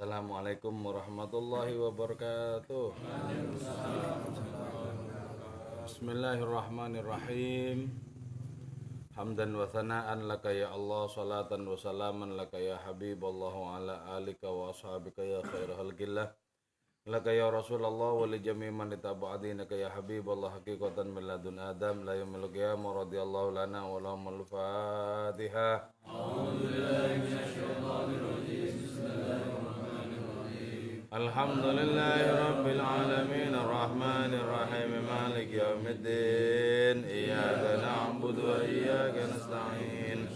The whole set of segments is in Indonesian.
Assalamualaikum warahmatullahi wabarakatuh. Bismillahirrahmanirrahim. Hamdan wa thana'an laka ya Allah salatan wa salaman laka ya Habibullah wa ala alika wa ashabika ya khair halqillah. Laka ya Rasulullah wa li jami' man itaba'adinaka ya Habibullah haqiqatan min ladun Adam la yawmil qiyamah radhiyallahu lana wa lahumul Fatihah. الحمد لله رب العالمين الرحمن الرحيم مالك يوم الدين إياك نعبد وإياك نستعين.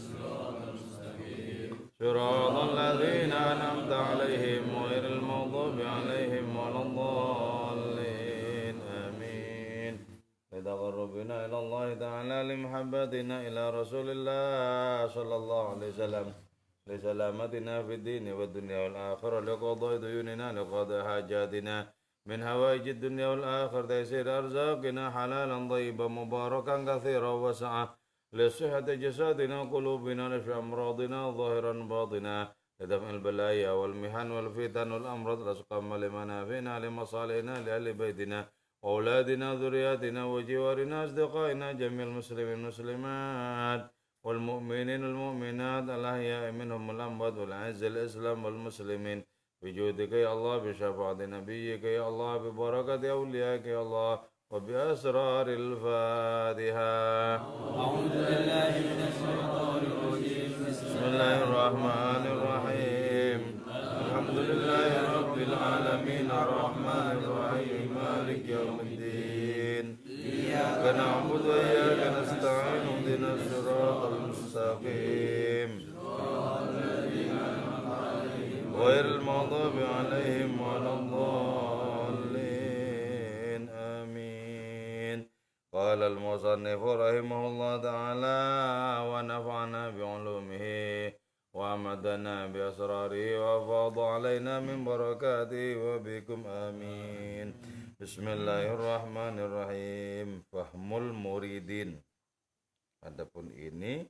صراط الذين أنعمت عليهم غير المغضوب عليهم ولا الضالين. آمين. لتقربنا إلى الله تعالى لمحبتنا إلى رسول الله صلى الله عليه وسلم. لسلامتنا في الدين والدنيا والآخرة. لقضاء ديوننا لقضاء حاجاتنا. من هوائج الدنيا والآخرة تيسير أرزاقنا حلالا طيبا مباركا كثيرا وسعا. لصحة جسادنا وقلوبنا لشفى أمراضنا ظاهرا باطنا. لدفع البلايا والمحن والفتن والأمراض الأسقام لمنافعنا لمصالحنا لأهل بيتنا وأولادنا ذرياتنا وجوارنا أصدقائنا جميع المسلمين والمسلمات والمؤمنين والمؤمنات الأحياء منهم الأموات والعز الإسلام والمسلمين. بجودك يا الله بشفاعة نبيك يا الله ببركة أوليائك يا الله وبأسرار الفاتحة. أعوذ بالله من الشيطان الرجيم. بسم الله الرحمن الرحيم. المغضوب عليهم ولا الضالين آمين قال المصنف رحمه الله تعالى ونفعنا بعلومه وأمدنا بأسراره وأفاض علينا من بركاته وبكم آمين بسم الله الرحمن الرحيم فهم المريدين Adapun ini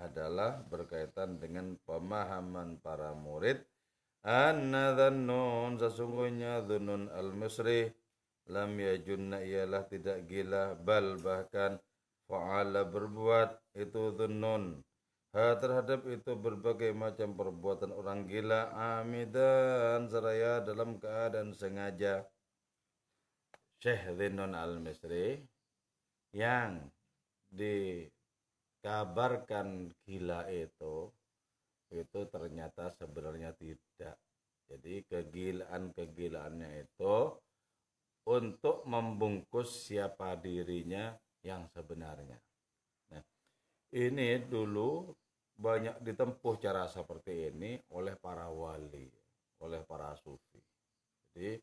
adalah berkaitan dengan pemahaman para murid anna dhannun sesungguhnya dhunun al-misri lam yajunna ialah tidak gila bal bahkan fa'ala berbuat itu dhunnun ha terhadap itu berbagai macam perbuatan orang gila amidan seraya dalam keadaan sengaja. Syekh Dhinnun al-Misri yang dikabarkan gila itu itu ternyata sebenarnya tidak. Jadi kegilaan-kegilaannya itu untuk membungkus siapa dirinya yang sebenarnya. Nah ini dulu banyak ditempuh cara seperti ini oleh para wali oleh para sufi. Jadi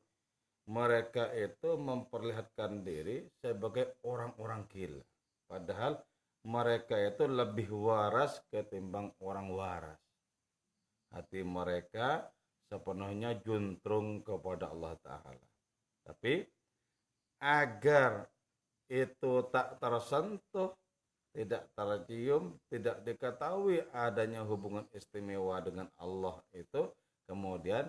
mereka itu memperlihatkan diri sebagai orang-orang gila. Padahal mereka itu lebih waras ketimbang orang waras. Hati mereka sepenuhnya juntrung kepada Allah Ta'ala. Tapi agar itu tak tersentuh, tidak tercium, tidak diketahui adanya hubungan istimewa dengan Allah itu, kemudian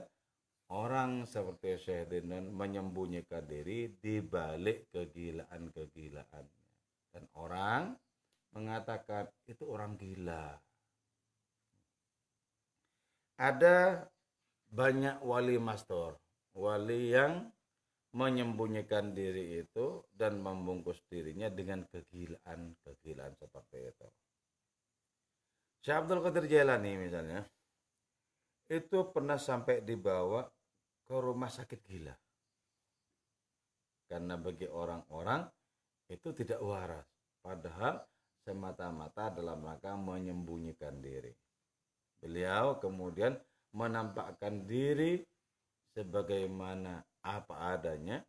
orang seperti Syekh Dinan menyembunyikan diri di balik kegilaan-kegilaan dan orang mengatakan itu orang gila. Ada banyak wali master, wali yang menyembunyikan diri itu dan membungkus dirinya dengan kegilaan-kegilaan seperti itu. Syekh Abdul Qadir Jailani misalnya, itu pernah sampai dibawa ke rumah sakit gila. Karena bagi orang-orang itu tidak waras. Padahal semata-mata dalam rangka menyembunyikan diri. Beliau kemudian menampakkan diri sebagaimana apa adanya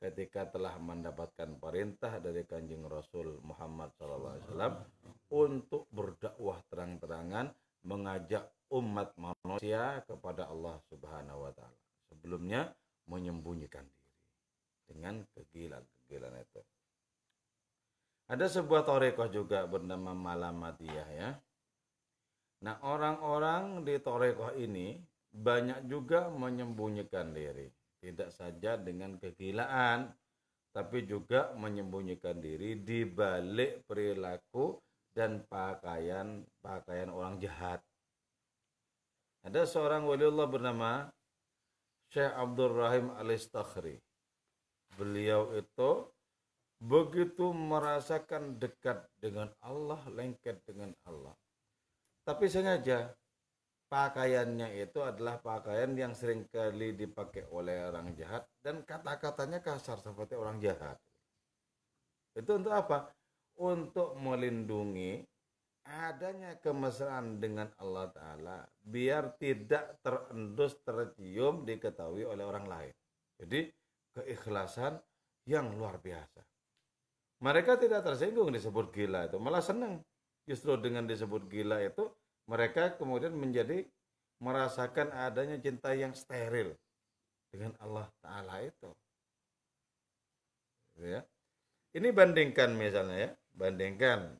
ketika telah mendapatkan perintah dari kanjeng Rasul Muhammad SAW untuk berdakwah terang-terangan mengajak umat manusia kepada Allah Subhanahu wa taala. Sebelumnya menyembunyikan diri dengan kegilaan-kegilaan itu. Ada sebuah torekoh juga bernama Malamadiyah ya. Nah orang-orang di torekoh ini banyak juga menyembunyikan diri. Tidak saja dengan kegilaan, tapi juga menyembunyikan diri di balik perilaku dan pakaian pakaian orang jahat. Ada seorang waliullah bernama Syekh Abdul Rahim Al-Istakhri. Beliau itu begitu merasakan dekat dengan Allah, lengket dengan Allah. Tapi sengaja pakaiannya itu adalah pakaian yang sering kali dipakai oleh orang jahat dan kata-katanya kasar seperti orang jahat. Itu untuk apa? Untuk melindungi adanya kemesraan dengan Allah Ta'ala biar tidak terendus, tercium, diketahui oleh orang lain. Jadi keikhlasan yang luar biasa. Mereka tidak tersinggung disebut gila itu, malah senang. Justru dengan disebut gila itu, mereka kemudian menjadi merasakan adanya cinta yang steril dengan Allah Ta'ala itu. Ya. Ini bandingkan misalnya ya, bandingkan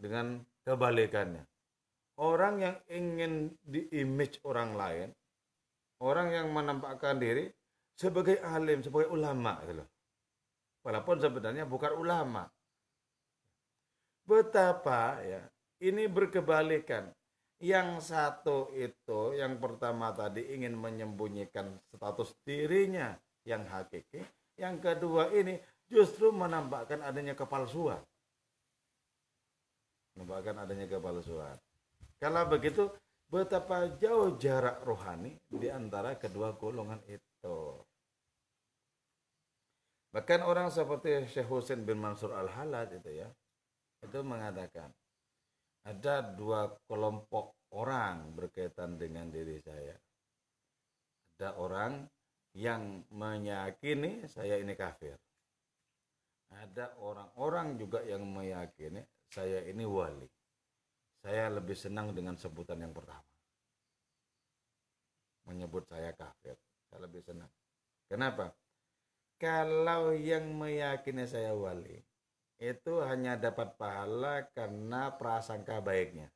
dengan kebalikannya. Orang yang ingin di-image orang lain, orang yang menampakkan diri sebagai alim, sebagai ulama gitu. Walaupun sebenarnya bukan ulama. Betapa ya, ini berkebalikan. Yang satu itu, yang pertama tadi ingin menyembunyikan status dirinya yang hakiki. Yang kedua ini justru menampakkan adanya kepalsuan merupakan adanya kepalsuan. Kalau begitu, betapa jauh jarak rohani di antara kedua golongan itu. Bahkan orang seperti Syekh Husain bin Mansur Al-Halad itu ya, itu mengatakan ada dua kelompok orang berkaitan dengan diri saya. Ada orang yang meyakini saya ini kafir. Ada orang-orang juga yang meyakini saya ini wali. Saya lebih senang dengan sebutan yang pertama. Menyebut saya kafir. Saya lebih senang. Kenapa? Kalau yang meyakini saya wali, itu hanya dapat pahala karena prasangka baiknya.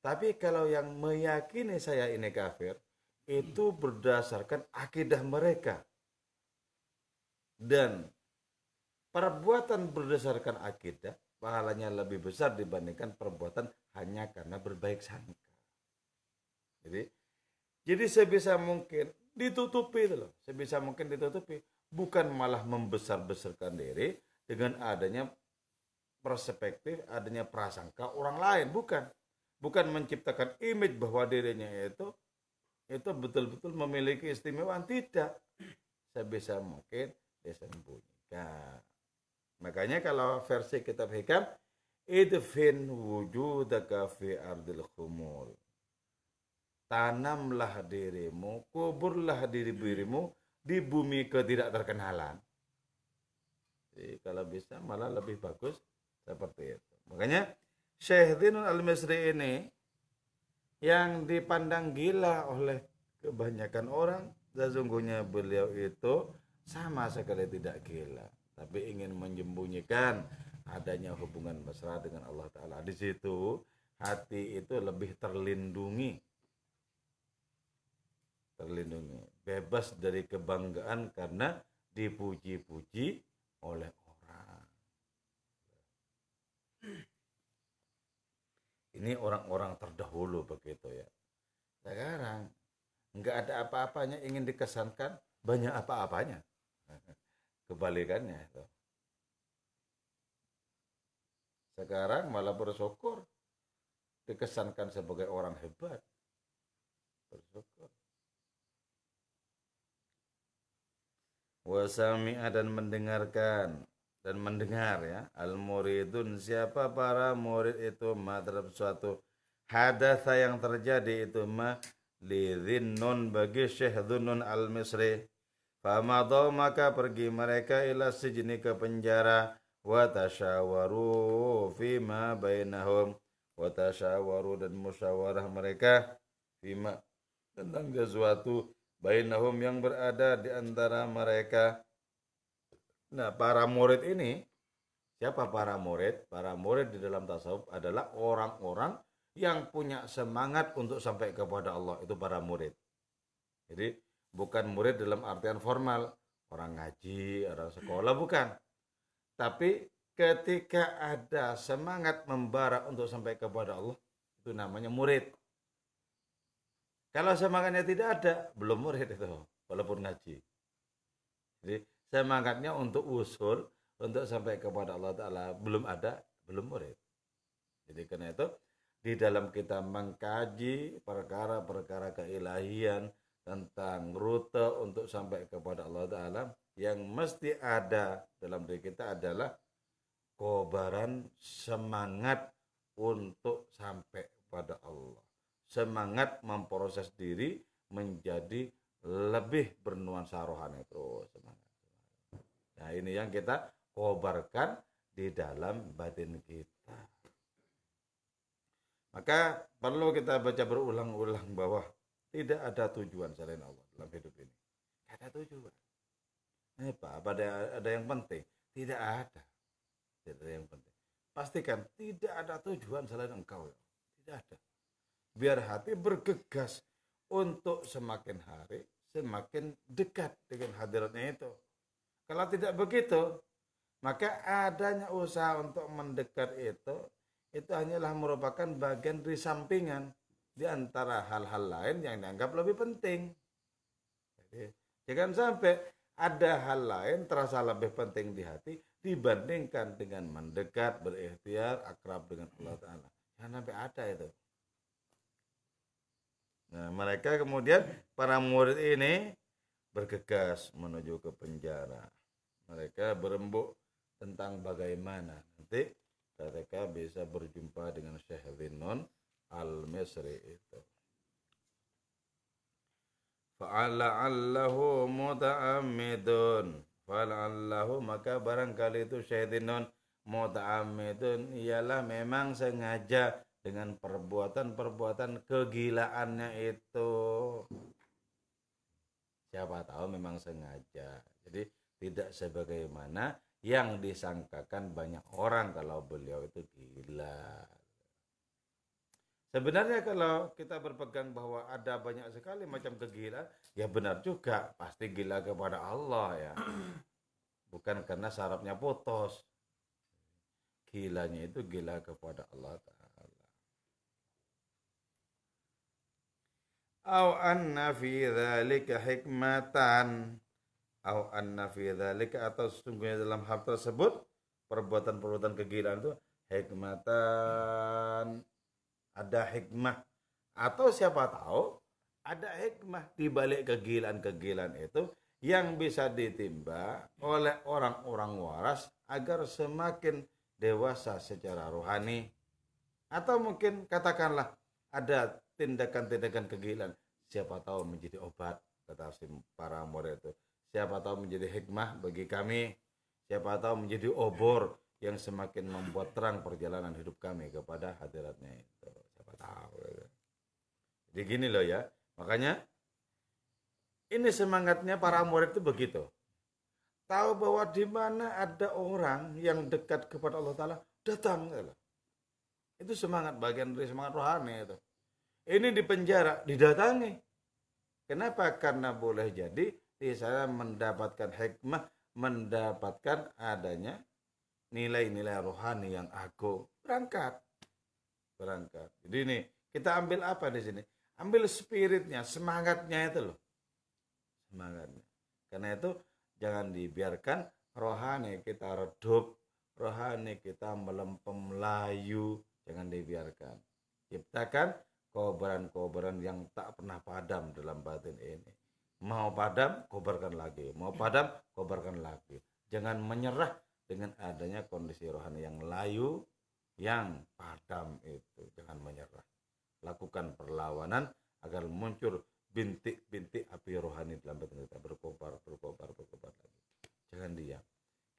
Tapi kalau yang meyakini saya ini kafir, itu berdasarkan akidah mereka. Dan perbuatan berdasarkan akidah pahalanya lebih besar dibandingkan perbuatan hanya karena berbaik sangka. Jadi jadi sebisa mungkin ditutupi itu loh, sebisa mungkin ditutupi, bukan malah membesar-besarkan diri dengan adanya perspektif, adanya prasangka orang lain, bukan. Bukan menciptakan image bahwa dirinya itu itu betul-betul memiliki istimewaan tidak. Sebisa mungkin disembunyikan. Makanya kalau versi kitab hikam idfin wujudaka fi ardil khumul. Tanamlah dirimu, kuburlah diri dirimu di bumi ketidak terkenalan. Jadi kalau bisa malah lebih bagus seperti itu. Makanya Syekh Dinul Al-Misri ini yang dipandang gila oleh kebanyakan orang, sesungguhnya beliau itu sama sekali tidak gila tapi ingin menyembunyikan adanya hubungan mesra dengan Allah Ta'ala. Di situ hati itu lebih terlindungi. Terlindungi. Bebas dari kebanggaan karena dipuji-puji oleh orang. Ini orang-orang terdahulu begitu ya. Sekarang nggak ada apa-apanya ingin dikesankan banyak apa-apanya. kebalikannya itu. Sekarang malah bersyukur dikesankan sebagai orang hebat. Bersyukur. Wasami'a dan mendengarkan. Dan mendengar ya al muridun siapa para murid itu? Ma terhadap suatu hadatha yang terjadi itu. Ma lidhinnun bagi Syekh Dhunnun al-Misri. Famadau maka pergi mereka ila sijni ke penjara. Wa tasyawaru fima bainahum. Wa tasyawaru dan musyawarah mereka fima tentang sesuatu bainahum yang berada di antara mereka. Nah, para murid ini siapa para murid? Para murid di dalam tasawuf adalah orang-orang yang punya semangat untuk sampai kepada Allah itu para murid. Jadi bukan murid dalam artian formal, orang ngaji, orang sekolah bukan. Tapi ketika ada semangat membara untuk sampai kepada Allah, itu namanya murid. Kalau semangatnya tidak ada, belum murid itu, walaupun ngaji. Jadi semangatnya untuk usul, untuk sampai kepada Allah Ta'ala, belum ada, belum murid. Jadi karena itu, di dalam kita mengkaji perkara-perkara keilahian tentang rute untuk sampai kepada Allah Ta'ala, yang mesti ada dalam diri kita adalah kobaran semangat untuk sampai kepada Allah semangat memproses diri menjadi lebih bernuansa rohani terus semangat. Nah ini yang kita kobarkan di dalam batin kita. Maka perlu kita baca berulang-ulang bahwa tidak ada tujuan selain Allah dalam hidup ini. Tidak ada tujuan. Ini Pak, ada, ada yang penting? Tidak ada. Tidak ada yang penting. Pastikan tidak ada tujuan selain engkau. Tidak ada biar hati bergegas untuk semakin hari semakin dekat dengan hadiratnya itu. Kalau tidak begitu, maka adanya usaha untuk mendekat itu itu hanyalah merupakan bagian dari sampingan di antara hal-hal lain yang dianggap lebih penting. Jadi, jangan sampai ada hal lain terasa lebih penting di hati dibandingkan dengan mendekat, berikhtiar, akrab dengan Allah Ta'ala. Jangan sampai ada itu. Nah, mereka kemudian para murid ini bergegas menuju ke penjara. Mereka berembuk tentang bagaimana nanti mereka bisa berjumpa dengan Syekh Zinnon al-Misri itu. Fa'ala'allahu muta'amidun. Fa'ala'allahu maka barangkali itu Syekh Zinnon muta'amidun ialah memang sengaja dengan perbuatan-perbuatan kegilaannya itu. Siapa tahu memang sengaja. Jadi tidak sebagaimana yang disangkakan banyak orang kalau beliau itu gila. Sebenarnya kalau kita berpegang bahwa ada banyak sekali macam kegilaan, ya benar juga, pasti gila kepada Allah ya. Bukan karena sarafnya putus. Gilanya itu gila kepada Allah au anna fi dzalika hikmatan. Au anna fi dzalika atau sesungguhnya dalam hal tersebut perbuatan-perbuatan kegilaan itu hikmatan. Ada hikmah. Atau siapa tahu ada hikmah di balik kegilaan-kegilaan itu yang bisa ditimba oleh orang-orang waras agar semakin dewasa secara rohani. Atau mungkin katakanlah ada tindakan-tindakan kegilaan. Siapa tahu menjadi obat kata para murid itu. Siapa tahu menjadi hikmah bagi kami. Siapa tahu menjadi obor yang semakin membuat terang perjalanan hidup kami kepada hadiratnya itu. Siapa tahu ya. jadi gini loh ya. Makanya ini semangatnya para murid itu begitu. Tahu bahwa di mana ada orang yang dekat kepada Allah Taala datang itu semangat bagian dari semangat rohani itu ini di penjara, didatangi. Kenapa? Karena boleh jadi di sana mendapatkan hikmah, mendapatkan adanya nilai-nilai rohani yang agung. Berangkat. Berangkat. Jadi ini kita ambil apa di sini? Ambil spiritnya, semangatnya itu loh. Semangatnya. Karena itu jangan dibiarkan rohani kita redup, rohani kita melempem layu, jangan dibiarkan. Ciptakan kobaran-kobaran yang tak pernah padam dalam batin ini. Mau padam, kobarkan lagi. Mau padam, kobarkan lagi. Jangan menyerah dengan adanya kondisi rohani yang layu, yang padam itu. Jangan menyerah. Lakukan perlawanan agar muncul bintik-bintik api rohani dalam batin kita. Berkobar, berkobar, berkobar lagi. Jangan diam.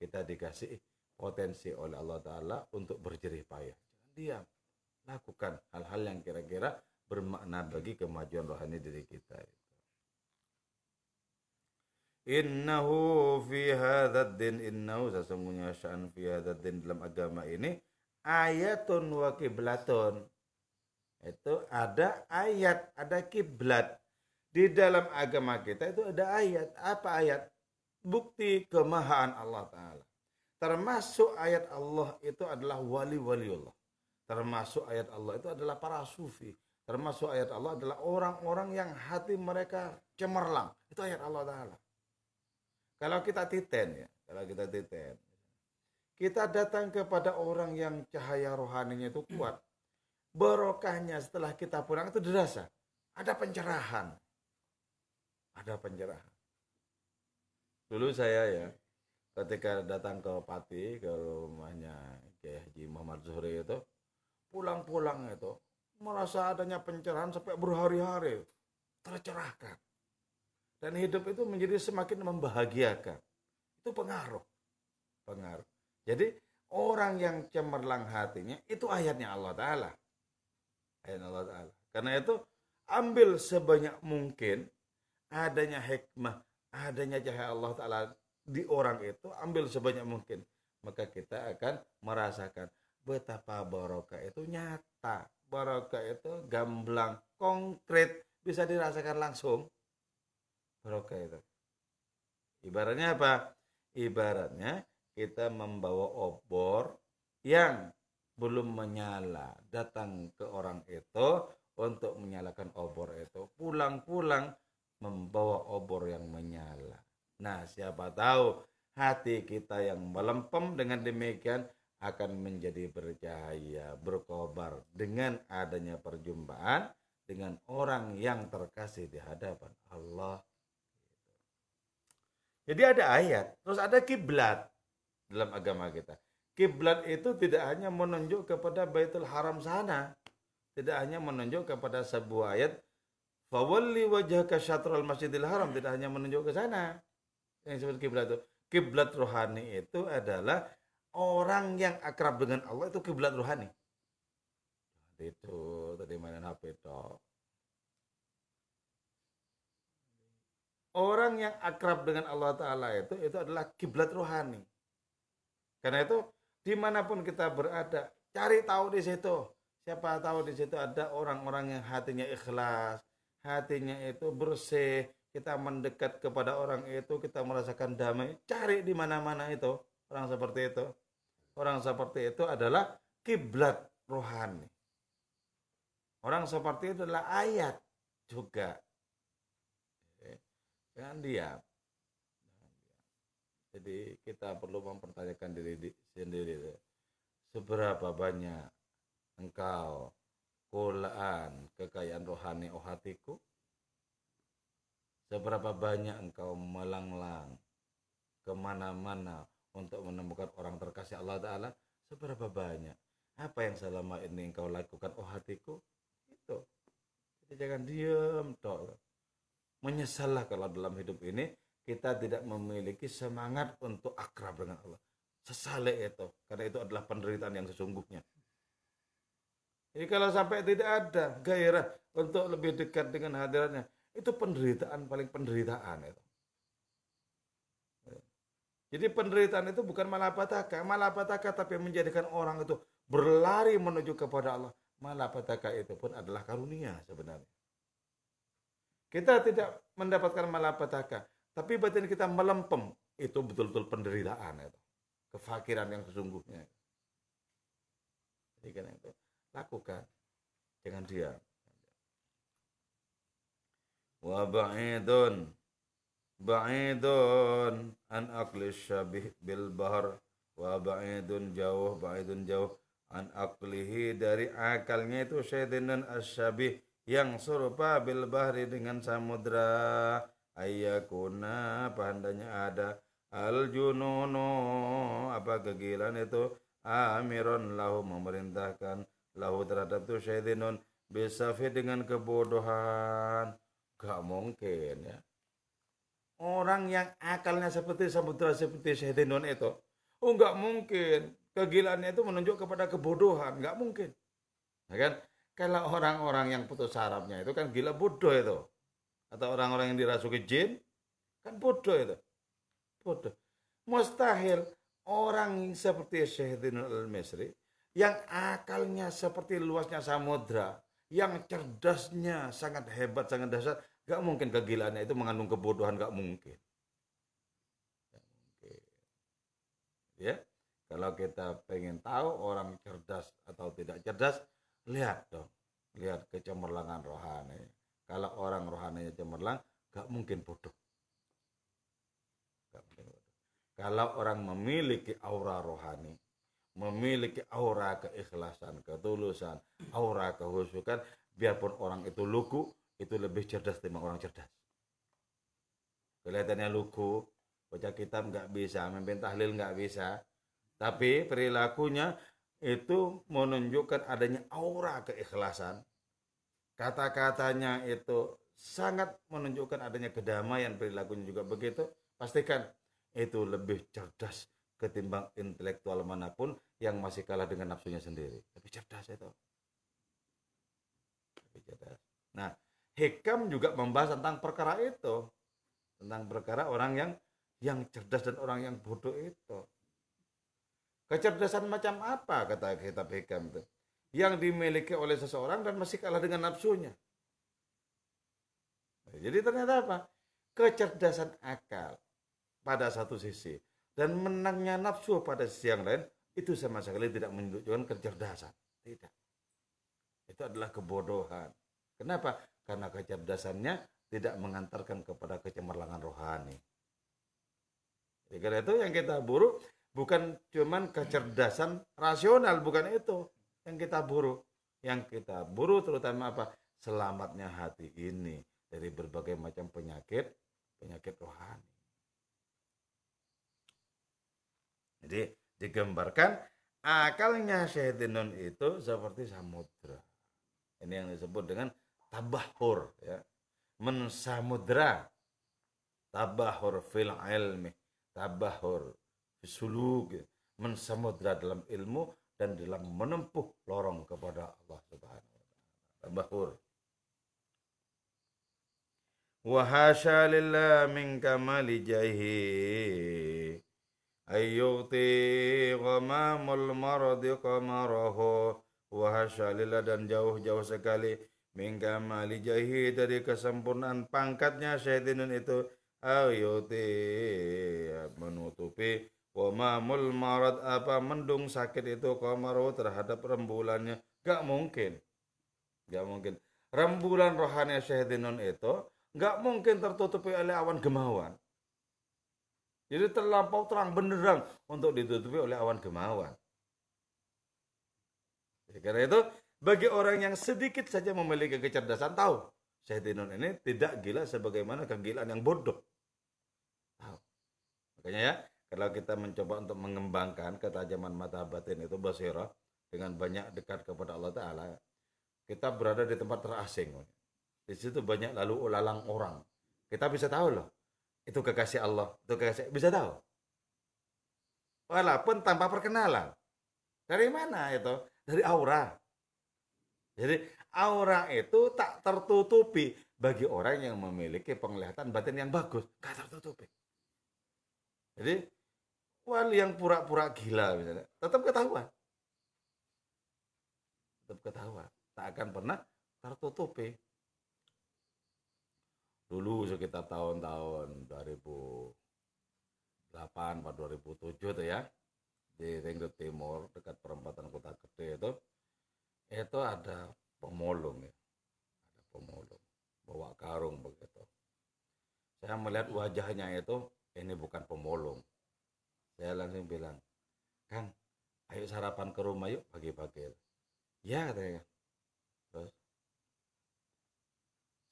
Kita dikasih potensi oleh Allah Ta'ala untuk berjerih payah. Jangan diam lakukan hal-hal yang kira-kira bermakna bagi kemajuan rohani diri kita Innahu fi hadzal din innahu sesungguhnya sya'an fi hadzal din dalam agama ini ayatun wa kiblatun. Itu ada ayat, ada kiblat. Di dalam agama kita itu ada ayat. Apa ayat? Bukti kemahaan Allah Ta'ala. Termasuk ayat Allah itu adalah wali-wali Allah. Termasuk ayat Allah itu adalah para sufi. Termasuk ayat Allah adalah orang-orang yang hati mereka cemerlang. Itu ayat Allah Ta'ala. Kalau kita titen ya, kalau kita titen. Kita datang kepada orang yang cahaya rohaninya itu kuat. Barokahnya setelah kita pulang itu dirasa. Ada pencerahan. Ada pencerahan. Dulu saya ya, ketika datang ke Pati, ke rumahnya Kiai Haji Muhammad Zuhri itu, pulang-pulang itu, merasa adanya pencerahan sampai berhari-hari. Tercerahkan. Dan hidup itu menjadi semakin membahagiakan. Itu pengaruh. Pengaruh. Jadi orang yang cemerlang hatinya itu ayatnya Allah Ta'ala. Ayat Allah Ta'ala. Karena itu ambil sebanyak mungkin adanya hikmah, adanya cahaya Allah Ta'ala di orang itu, ambil sebanyak mungkin. Maka kita akan merasakan betapa barokah itu nyata. Barokah itu gamblang, konkret, bisa dirasakan langsung barokah itu. Ibaratnya apa? Ibaratnya kita membawa obor yang belum menyala datang ke orang itu untuk menyalakan obor itu pulang-pulang membawa obor yang menyala nah siapa tahu hati kita yang melempem dengan demikian akan menjadi bercahaya berkobar dengan adanya perjumpaan dengan orang yang terkasih di hadapan Allah jadi ada ayat, terus ada kiblat dalam agama kita. Kiblat itu tidak hanya menunjuk kepada Baitul Haram sana, tidak hanya menunjuk kepada sebuah ayat Fawalli wajhaka syatrul masjidil haram tidak hanya menunjuk ke sana. Yang disebut kiblat itu. Kiblat rohani itu adalah orang yang akrab dengan Allah itu kiblat rohani. Itu tadi mainan HP toh. orang yang akrab dengan Allah Ta'ala itu itu adalah kiblat rohani. Karena itu di mana pun kita berada, cari tahu di situ. Siapa tahu di situ ada orang-orang yang hatinya ikhlas, hatinya itu bersih, kita mendekat kepada orang itu, kita merasakan damai. Cari di mana-mana itu orang seperti itu. Orang seperti itu adalah kiblat rohani. Orang seperti itu adalah ayat juga Jangan diam. Jadi kita perlu mempertanyakan diri sendiri. Seberapa banyak engkau kulaan kekayaan rohani oh hatiku? Seberapa banyak engkau melanglang ke mana-mana untuk menemukan orang terkasih Allah Ta'ala? Seberapa banyak? Apa yang selama ini engkau lakukan oh hatiku? Itu. Jadi jangan diam, toh menyesallah kalau dalam hidup ini kita tidak memiliki semangat untuk akrab dengan Allah. Sesale itu, karena itu adalah penderitaan yang sesungguhnya. Jadi kalau sampai tidak ada gairah untuk lebih dekat dengan hadiratnya, itu penderitaan paling penderitaan itu. Jadi penderitaan itu bukan malapetaka, malapetaka tapi menjadikan orang itu berlari menuju kepada Allah. Malapetaka itu pun adalah karunia sebenarnya. Kita tidak mendapatkan malapetaka, tapi batin kita melempem. Itu betul-betul penderitaan itu. Kefakiran yang sesungguhnya. Jadi kan itu lakukan. Jangan diam. Wa ba'idun ba'idun an akli syabih bil bahar wa ba'idun jauh ba'idun jauh. An aklihi dari akalnya itu syaitan asyabih yang serupa bil bahri dengan samudra. Ayakuna pandanya ada. Al jununu apa kegilaan itu? Amiron lahu memerintahkan. Lahu terhadap tu syaitinun bisafi dengan kebodohan. Gak mungkin ya orang yang akalnya seperti samudra seperti syaitinun itu oh gak mungkin kegilaannya itu menunjuk kepada kebodohan gak mungkin ya kan kalau orang-orang yang putus sarafnya itu kan gila bodoh itu. Atau orang-orang yang dirasuki jin, kan bodoh itu. Bodoh. Mustahil orang seperti Syekh Dinul al-Misri yang akalnya seperti luasnya samudra, yang cerdasnya sangat hebat, sangat dahsyat, gak mungkin kegilaannya itu mengandung kebodohan, gak mungkin. Gak mungkin. Ya, kalau kita pengen tahu orang cerdas atau tidak cerdas, lihat dong, lihat kecemerlangan rohani. Kalau orang rohaninya cemerlang, gak mungkin bodoh. Gak mungkin bodoh. Kalau orang memiliki aura rohani, memiliki aura keikhlasan, ketulusan, aura kehusukan, biarpun orang itu lugu, itu lebih cerdas dibanding orang cerdas. Kelihatannya lugu, baca kitab nggak bisa, memimpin tahlil nggak bisa, tapi perilakunya itu menunjukkan adanya aura keikhlasan. Kata-katanya itu sangat menunjukkan adanya kedamaian perilakunya juga begitu. Pastikan itu lebih cerdas ketimbang intelektual mana pun yang masih kalah dengan nafsunya sendiri. Lebih cerdas itu. Lebih cerdas. Nah, Hikam juga membahas tentang perkara itu. Tentang perkara orang yang yang cerdas dan orang yang bodoh itu. Kecerdasan macam apa kata kitab Hikam itu? Yang dimiliki oleh seseorang dan masih kalah dengan nafsunya. Jadi ternyata apa? Kecerdasan akal pada satu sisi dan menangnya nafsu pada sisi yang lain itu sama sekali tidak menunjukkan kecerdasan. Tidak. Itu adalah kebodohan. Kenapa? Karena kecerdasannya tidak mengantarkan kepada kecemerlangan rohani. Jadi karena itu yang kita buru bukan cuman kecerdasan rasional, bukan itu yang kita buru. Yang kita buru terutama apa? Selamatnya hati ini dari berbagai macam penyakit, penyakit rohani. Jadi digambarkan akalnya syaitanun itu seperti samudra. Ini yang disebut dengan tabahur ya. Mensamudra. Tabahur fil ilmi, tabahur fisuluk, mensamudra dalam ilmu dan dalam menempuh lorong kepada Allah Subhanahu wa taala. Tabahur. Wa hasya lillah min kamali jahi ayyuti ghamamul maradi qamarahu wa hasyalillah dan jauh-jauh sekali mingga mali jahi dari kesempurnaan pangkatnya syaitanun itu. Ayyuti menutupi. Wamamul marad apa mendung sakit itu qamarahu terhadap rembulannya? Gak mungkin. Gak mungkin. Rembulan rohani syaitanun itu gak mungkin tertutupi oleh awan gemawan jadi terlampau terang benderang untuk ditutupi oleh awan gemawan. Karena itu bagi orang yang sedikit saja memiliki kecerdasan tahu Syaitanun ini tidak gila sebagaimana kegilaan yang bodoh. Tahu. Makanya ya, kalau kita mencoba untuk mengembangkan ketajaman mata batin itu basirah dengan banyak dekat kepada Allah Ta'ala, kita berada di tempat terasing. Di situ banyak lalu lalang orang. Kita bisa tahu loh, itu kekasih Allah, itu kekasih bisa tahu. Walaupun tanpa perkenalan. Dari mana itu? Dari aura. Jadi aura itu tak tertutupi bagi orang yang memiliki penglihatan batin yang bagus. Gak tertutupi. Jadi wali yang pura-pura gila misalnya, tetap ketahuan. Tetap ketahuan. Tak akan pernah tertutupi dulu sekitar tahun-tahun 2008 atau 2007 tuh ya di Ring Timur dekat perempatan Kota Gede itu itu ada pemulung ya. Ada pemulung. Bawa karung begitu. Saya melihat wajahnya itu ini bukan pemulung. Saya langsung bilang Kang ayo sarapan ke rumah yuk pagi-pagi. Ya katanya. Terus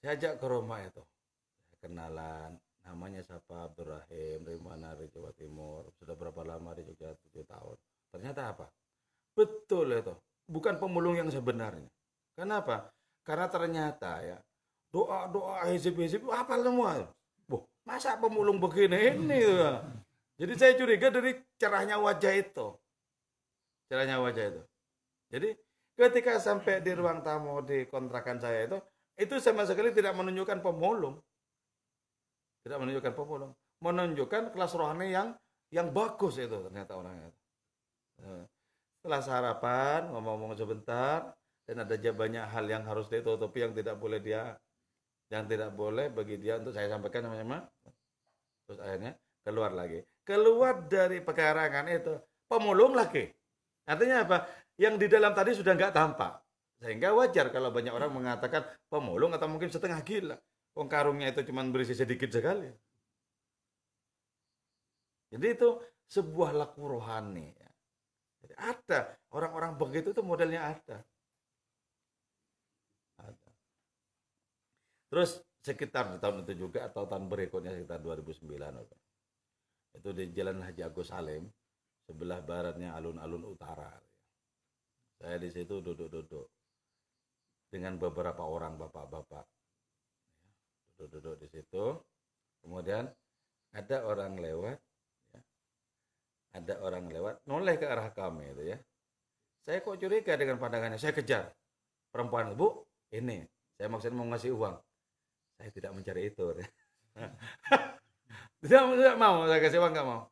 saya ajak ke rumah itu. Kenalan namanya siapa? Abdurrahim dari mana? Dari Jawa Timur. Sudah berapa lama di Jogja? Tujuh tahun. Ternyata apa? Betul itu bukan pemulung yang sebenarnya. Kenapa? Karena ternyata ya doa doa hizib hizib apa semua. Boh, masa pemulung begini ini ya. jadi saya curiga dari cerahnya wajah itu. Cerahnya wajah itu. Jadi ketika sampai di ruang tamu di kontrakan saya itu itu sama sekali tidak menunjukkan pemulung. Tidak menunjukkan pemulung. Menunjukkan kelas rohani yang yang bagus itu ternyata orangnya. Nah, setelah sarapan ngomong-ngomong sebentar dan ada banyak hal yang harus ditutupi yang tidak boleh dia yang tidak boleh bagi dia untuk saya sampaikan sama-sama. Terus akhirnya keluar lagi. Keluar dari pekarangan itu pemulung lagi. Artinya apa? Yang di dalam tadi sudah nggak tampak. Sehingga wajar kalau banyak orang mengatakan pemulung atau mungkin setengah gila. Wong karungnya itu cuma berisi sedikit sekali. Jadi itu sebuah laku rohani. Ada orang-orang begitu itu modelnya ada. Ada. Terus sekitar tahun itu juga atau tahun berikutnya sekitar 2009 itu di Jalan Haji Agus Salim sebelah baratnya alun-alun utara saya di situ duduk-duduk dengan beberapa orang bapak-bapak duduk-duduk di situ kemudian ada orang lewat. Ada orang lewat noleh ke arah kami itu ya. Saya kok curiga dengan pandangannya. Saya kejar. Perempuan bu ini saya maksudnya mau ngasih uang. Saya tidak mencari itu. Tidak, tidak mau. Saya kasih uang nggak mau.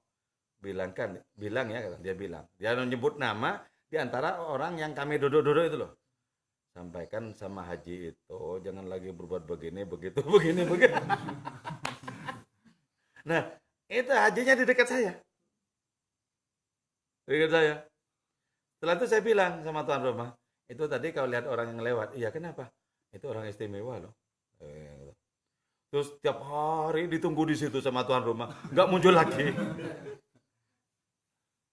Bilang kan bilang ya dia bilang. Dia menyebut nama di antara orang yang kami duduk-duduk itu loh. Sampaikan sama haji itu jangan lagi berbuat begini begitu begini begitu. Nah itu hajinya di dekat saya dekat saya setelah itu saya bilang sama tuan rumah itu tadi kau lihat orang yang lewat iya kenapa? Itu orang istimewa loh. Terus tiap hari ditunggu di situ sama tuan rumah nggak muncul lagi.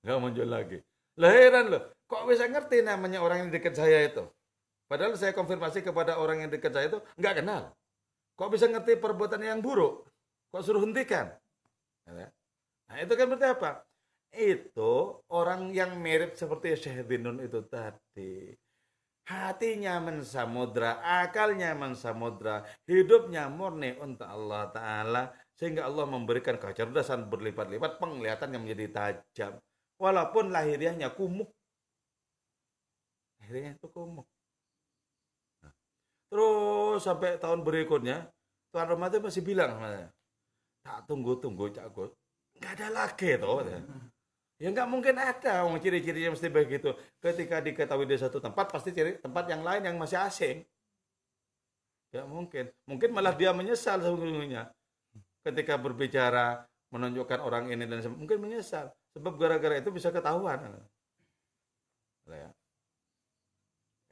Nggak muncul lagi. Lahiran loh kok bisa ngerti namanya orang yang dekat saya itu? Padahal saya konfirmasi kepada orang yang dekat saya itu nggak kenal. Kok bisa ngerti perbuatan yang buruk? Kok suruh hentikan? Nah itu kan berarti apa itu orang yang mirip seperti Syekh Binun itu tadi hatinya mensamudra, akalnya mensamudra, hidupnya murni untuk Allah Ta'ala, sehingga Allah memberikan kecerdasan berlipat-lipat, penglihatan yang menjadi tajam walaupun lahiriahnya kumuh. Lahiriahnya itu kumuh. Nah, terus sampai tahun berikutnya, Tuan itu masih bilang tak tunggu-tunggu Cak Gus, nggak ada lagi toh. Ya nggak mungkin ada, oh, ciri-cirinya mesti begitu. Ketika diketahui di satu tempat, pasti ciri tempat yang lain yang masih asing. Ya mungkin, mungkin malah dia menyesal sebelumnya ketika berbicara menunjukkan orang ini dan mungkin menyesal. Sebab gara-gara itu bisa ketahuan. Ya.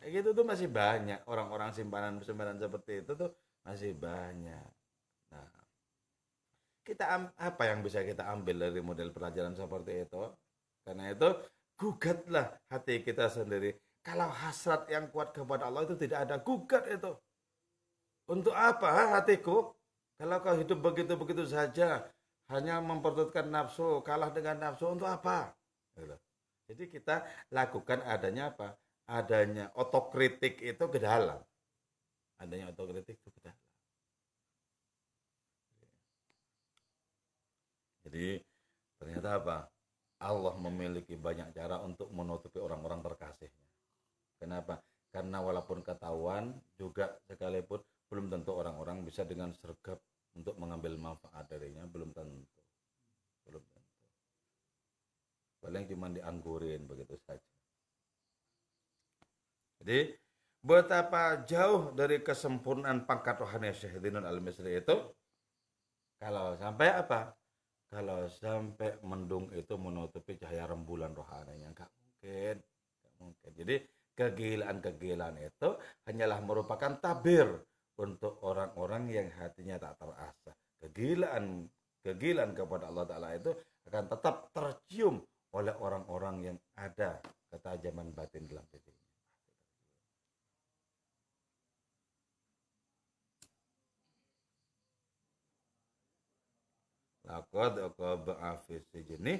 Kayak gitu tuh masih banyak orang-orang simpanan-simpanan seperti itu tuh masih banyak. Kita apa yang bisa kita ambil dari model pelajaran seperti itu? Karena itu gugatlah hati kita sendiri. Kalau hasrat yang kuat kepada Allah itu tidak ada, gugat itu. Untuk apa hatiku? Kalau kau hidup begitu-begitu saja, hanya mempertuutkan nafsu, kalah dengan nafsu untuk apa? Gitu. Jadi kita lakukan adanya apa? Adanya otokritik itu ke dalam. Adanya otokritik itu ke dalam. Jadi ternyata apa? Allah memiliki banyak cara untuk menutupi orang-orang terkasihnya. Kenapa? Karena walaupun ketahuan juga sekalipun belum tentu orang-orang bisa dengan sergap untuk mengambil manfaat darinya belum tentu belum tentu paling cuma dianggurin begitu saja jadi betapa jauh dari kesempurnaan pangkat rohani Syekh al-Misri itu kalau sampai apa kalau sampai mendung itu menutupi cahaya rembulan rohaninya nggak mungkin nggak mungkin jadi kegilaan-kegilaan itu hanyalah merupakan tabir untuk orang-orang yang hatinya tak terasa. Kegilaan kegilaan kepada Allah Ta'ala itu akan tetap tercium oleh orang-orang yang ada ketajaman batin dalam dirinya. Laqad aqaba fi sijni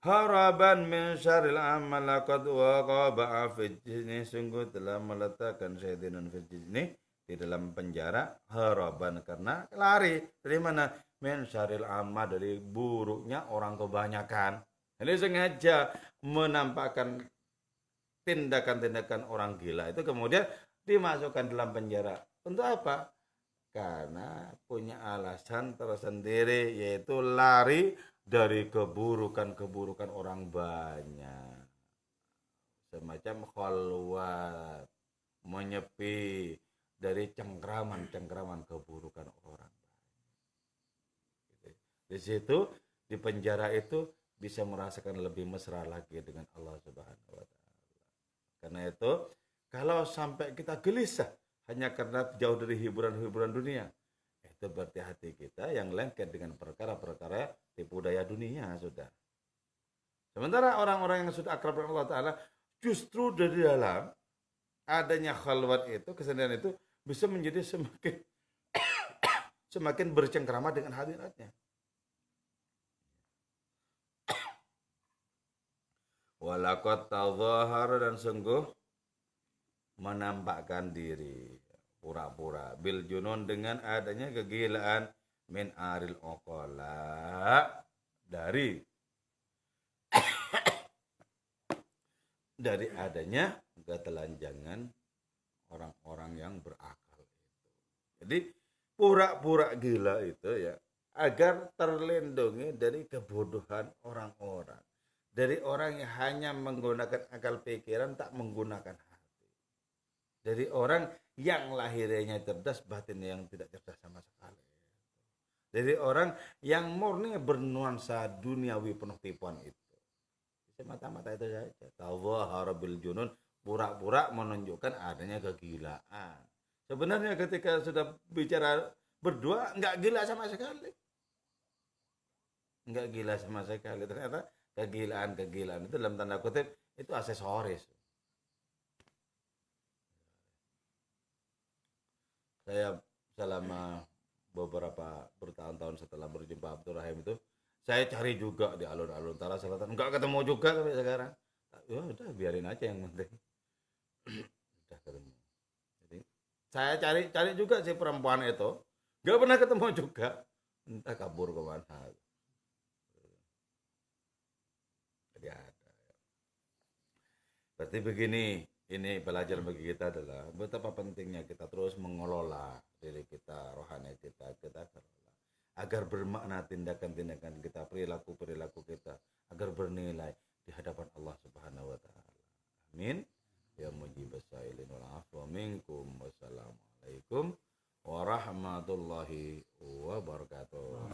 haraban min syaril amal laqad waqaba fi sijni sungguh telah meletakkan syaitanun fi sijni di dalam penjara haraban karena lari. Dari mana? Men syaril amma dari buruknya orang kebanyakan. Ini sengaja menampakkan tindakan-tindakan orang gila itu kemudian dimasukkan dalam penjara. Untuk apa karena punya alasan tersendiri yaitu lari dari keburukan-keburukan orang banyak semacam khalwat menyepi dari cengkraman-cengkraman keburukan orang baik. Di situ di penjara itu bisa merasakan lebih mesra lagi dengan Allah Subhanahu wa taala. Karena itu kalau sampai kita gelisah hanya karena jauh dari hiburan-hiburan dunia, itu berarti hati kita yang lengket dengan perkara-perkara tipu daya dunia sudah. Sementara orang-orang yang sudah akrab dengan Allah Ta'ala justru dari dalam adanya khalwat itu, kesendirian itu bisa menjadi semakin semakin bercengkrama dengan hadiratnya. Walakot tawahar dan sungguh menampakkan diri pura-pura bil junun dengan adanya kegilaan min aril okola dari dari adanya ketelanjangan orang-orang yang berakal itu. Jadi pura-pura gila itu ya agar terlindungi dari kebodohan orang-orang dari orang yang hanya menggunakan akal pikiran tak menggunakan hati dari orang yang lahirnya cerdas batinnya yang tidak cerdas sama sekali. Dari orang yang murni bernuansa duniawi penuh tipuan itu. Semata-mata itu saja. Tawaharabil junun pura-pura menunjukkan adanya kegilaan. Sebenarnya ketika sudah bicara berdua nggak gila sama sekali. Nggak gila sama sekali. Ternyata kegilaan-kegilaan itu dalam tanda kutip itu aksesoris. Saya selama beberapa bertahun-tahun setelah berjumpa Abdul Rahim itu, saya cari juga di alun-alun utara selatan, nggak ketemu juga sampai sekarang. Ya udah biarin aja yang penting. udah ketemu. Jadi saya cari cari juga si perempuan itu, nggak pernah ketemu juga. Entah kabur ke mana. Jadi ada. Berarti begini, ini belajar bagi kita adalah betapa pentingnya kita terus mengelola diri kita, rohani kita, kita kelola agar bermakna tindakan-tindakan kita, perilaku-perilaku kita agar bernilai di hadapan Allah Subhanahu wa taala. Amin. Ya mujibas sa'ilin minkum. Wassalamualaikum warahmatullahi wabarakatuh.